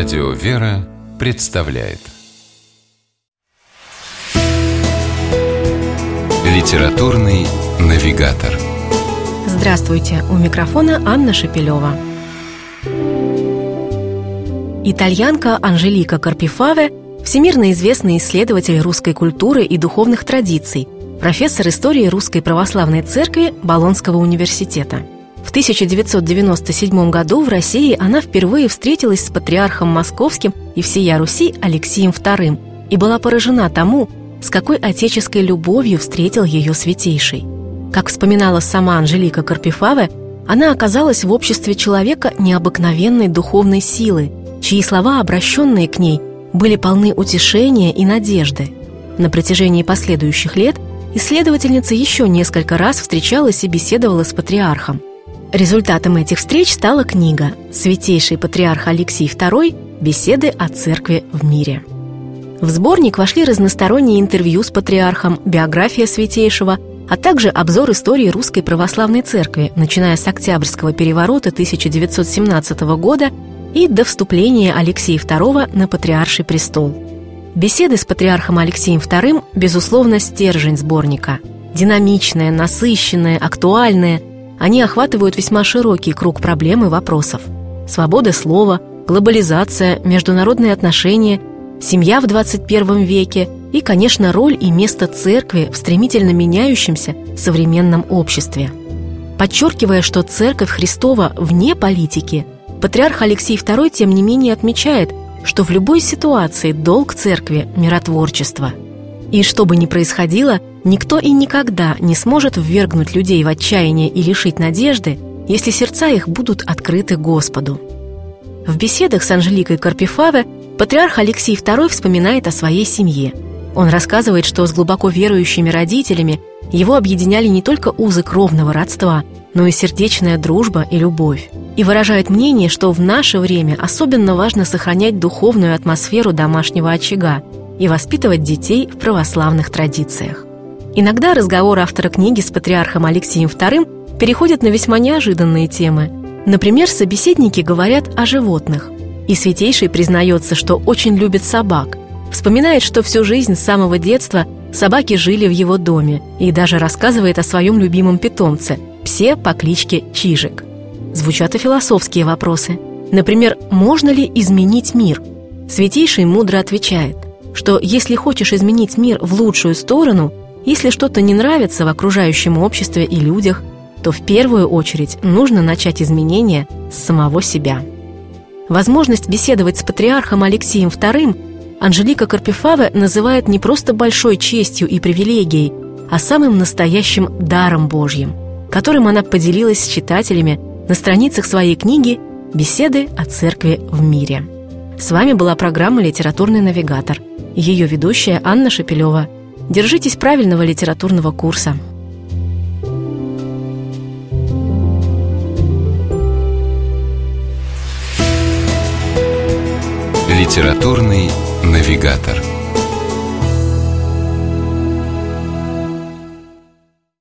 Радио «Вера» представляет Литературный навигатор Здравствуйте! У микрофона Анна Шапилева. Итальянка Анжелика Карпифаве – всемирно известный исследователь русской культуры и духовных традиций, профессор истории Русской Православной Церкви Болонского университета – в 1997 году в России она впервые встретилась с патриархом московским и всея Руси Алексием II и была поражена тому, с какой отеческой любовью встретил ее святейший. Как вспоминала сама Анжелика Карпифаве, она оказалась в обществе человека необыкновенной духовной силы, чьи слова, обращенные к ней, были полны утешения и надежды. На протяжении последующих лет исследовательница еще несколько раз встречалась и беседовала с патриархом – Результатом этих встреч стала книга «Святейший патриарх Алексий II. Беседы о церкви в мире». В сборник вошли разносторонние интервью с патриархом, биография святейшего, а также обзор истории Русской Православной Церкви, начиная с Октябрьского переворота 1917 года и до вступления Алексея II на патриарший престол. Беседы с патриархом Алексеем II, безусловно, стержень сборника. Динамичная, насыщенная, актуальная – они охватывают весьма широкий круг проблем и вопросов. Свобода слова, глобализация, международные отношения, семья в 21 веке и, конечно, роль и место церкви в стремительно меняющемся современном обществе. Подчеркивая, что церковь Христова вне политики, патриарх Алексей II тем не менее отмечает, что в любой ситуации долг церкви – миротворчество. И что бы ни происходило, Никто и никогда не сможет ввергнуть людей в отчаяние и лишить надежды, если сердца их будут открыты Господу. В беседах с Анжеликой Карпифаве патриарх Алексей II вспоминает о своей семье. Он рассказывает, что с глубоко верующими родителями его объединяли не только узы кровного родства, но и сердечная дружба и любовь. И выражает мнение, что в наше время особенно важно сохранять духовную атмосферу домашнего очага и воспитывать детей в православных традициях. Иногда разговор автора книги с патриархом Алексеем II переходит на весьма неожиданные темы. Например, собеседники говорят о животных. И Святейший признается, что очень любит собак. Вспоминает, что всю жизнь с самого детства собаки жили в его доме и даже рассказывает о своем любимом питомце – псе по кличке Чижик. Звучат и философские вопросы. Например, можно ли изменить мир? Святейший мудро отвечает, что если хочешь изменить мир в лучшую сторону – если что-то не нравится в окружающем обществе и людях, то в первую очередь нужно начать изменения с самого себя. Возможность беседовать с патриархом Алексеем II Анжелика Карпифаве называет не просто большой честью и привилегией, а самым настоящим даром Божьим, которым она поделилась с читателями на страницах своей книги «Беседы о церкви в мире». С вами была программа «Литературный навигатор». Ее ведущая Анна Шапилева – Держитесь правильного литературного курса. Литературный навигатор.